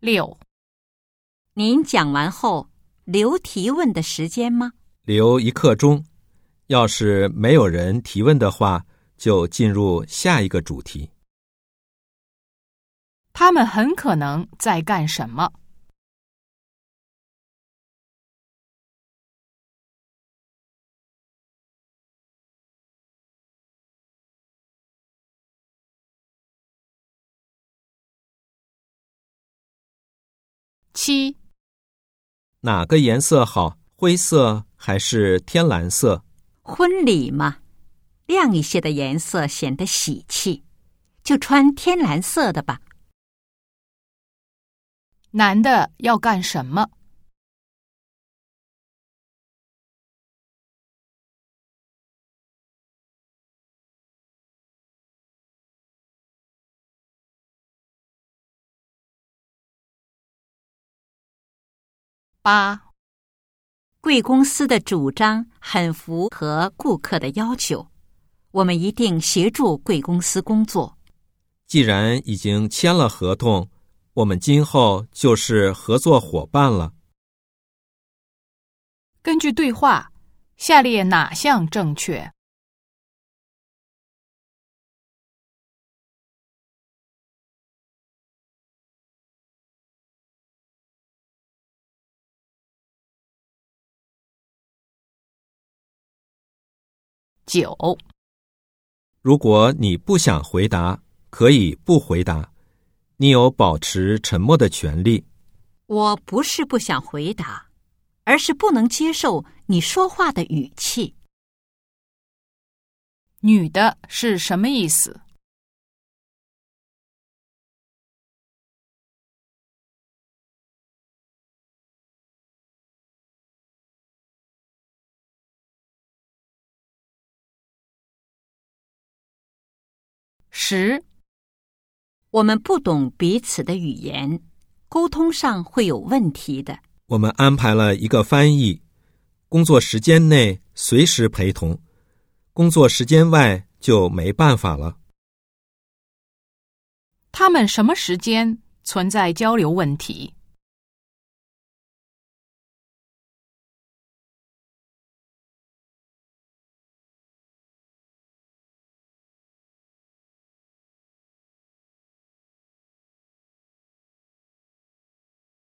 六、您讲完后留提问的时间吗？留一刻钟。要是没有人提问的话，就进入下一个主题。他们很可能在干什么？七、哪个颜色好？灰色还是天蓝色？婚礼嘛，亮一些的颜色显得喜气，就穿天蓝色的吧。男的要干什么？八、贵公司的主张很符合顾客的要求，我们一定协助贵公司工作。既然已经签了合同，我们今后就是合作伙伴了。根据对话，下列哪项正确？九、如果你不想回答，可以不回答，你有保持沉默的权利。我不是不想回答，而是不能接受你说话的语气。女的是什么意思？十、我们不懂彼此的语言，沟通上会有问题的。我们安排了一个翻译，工作时间内随时陪同，工作时间外就没办法了。他们什么时间存在交流问题？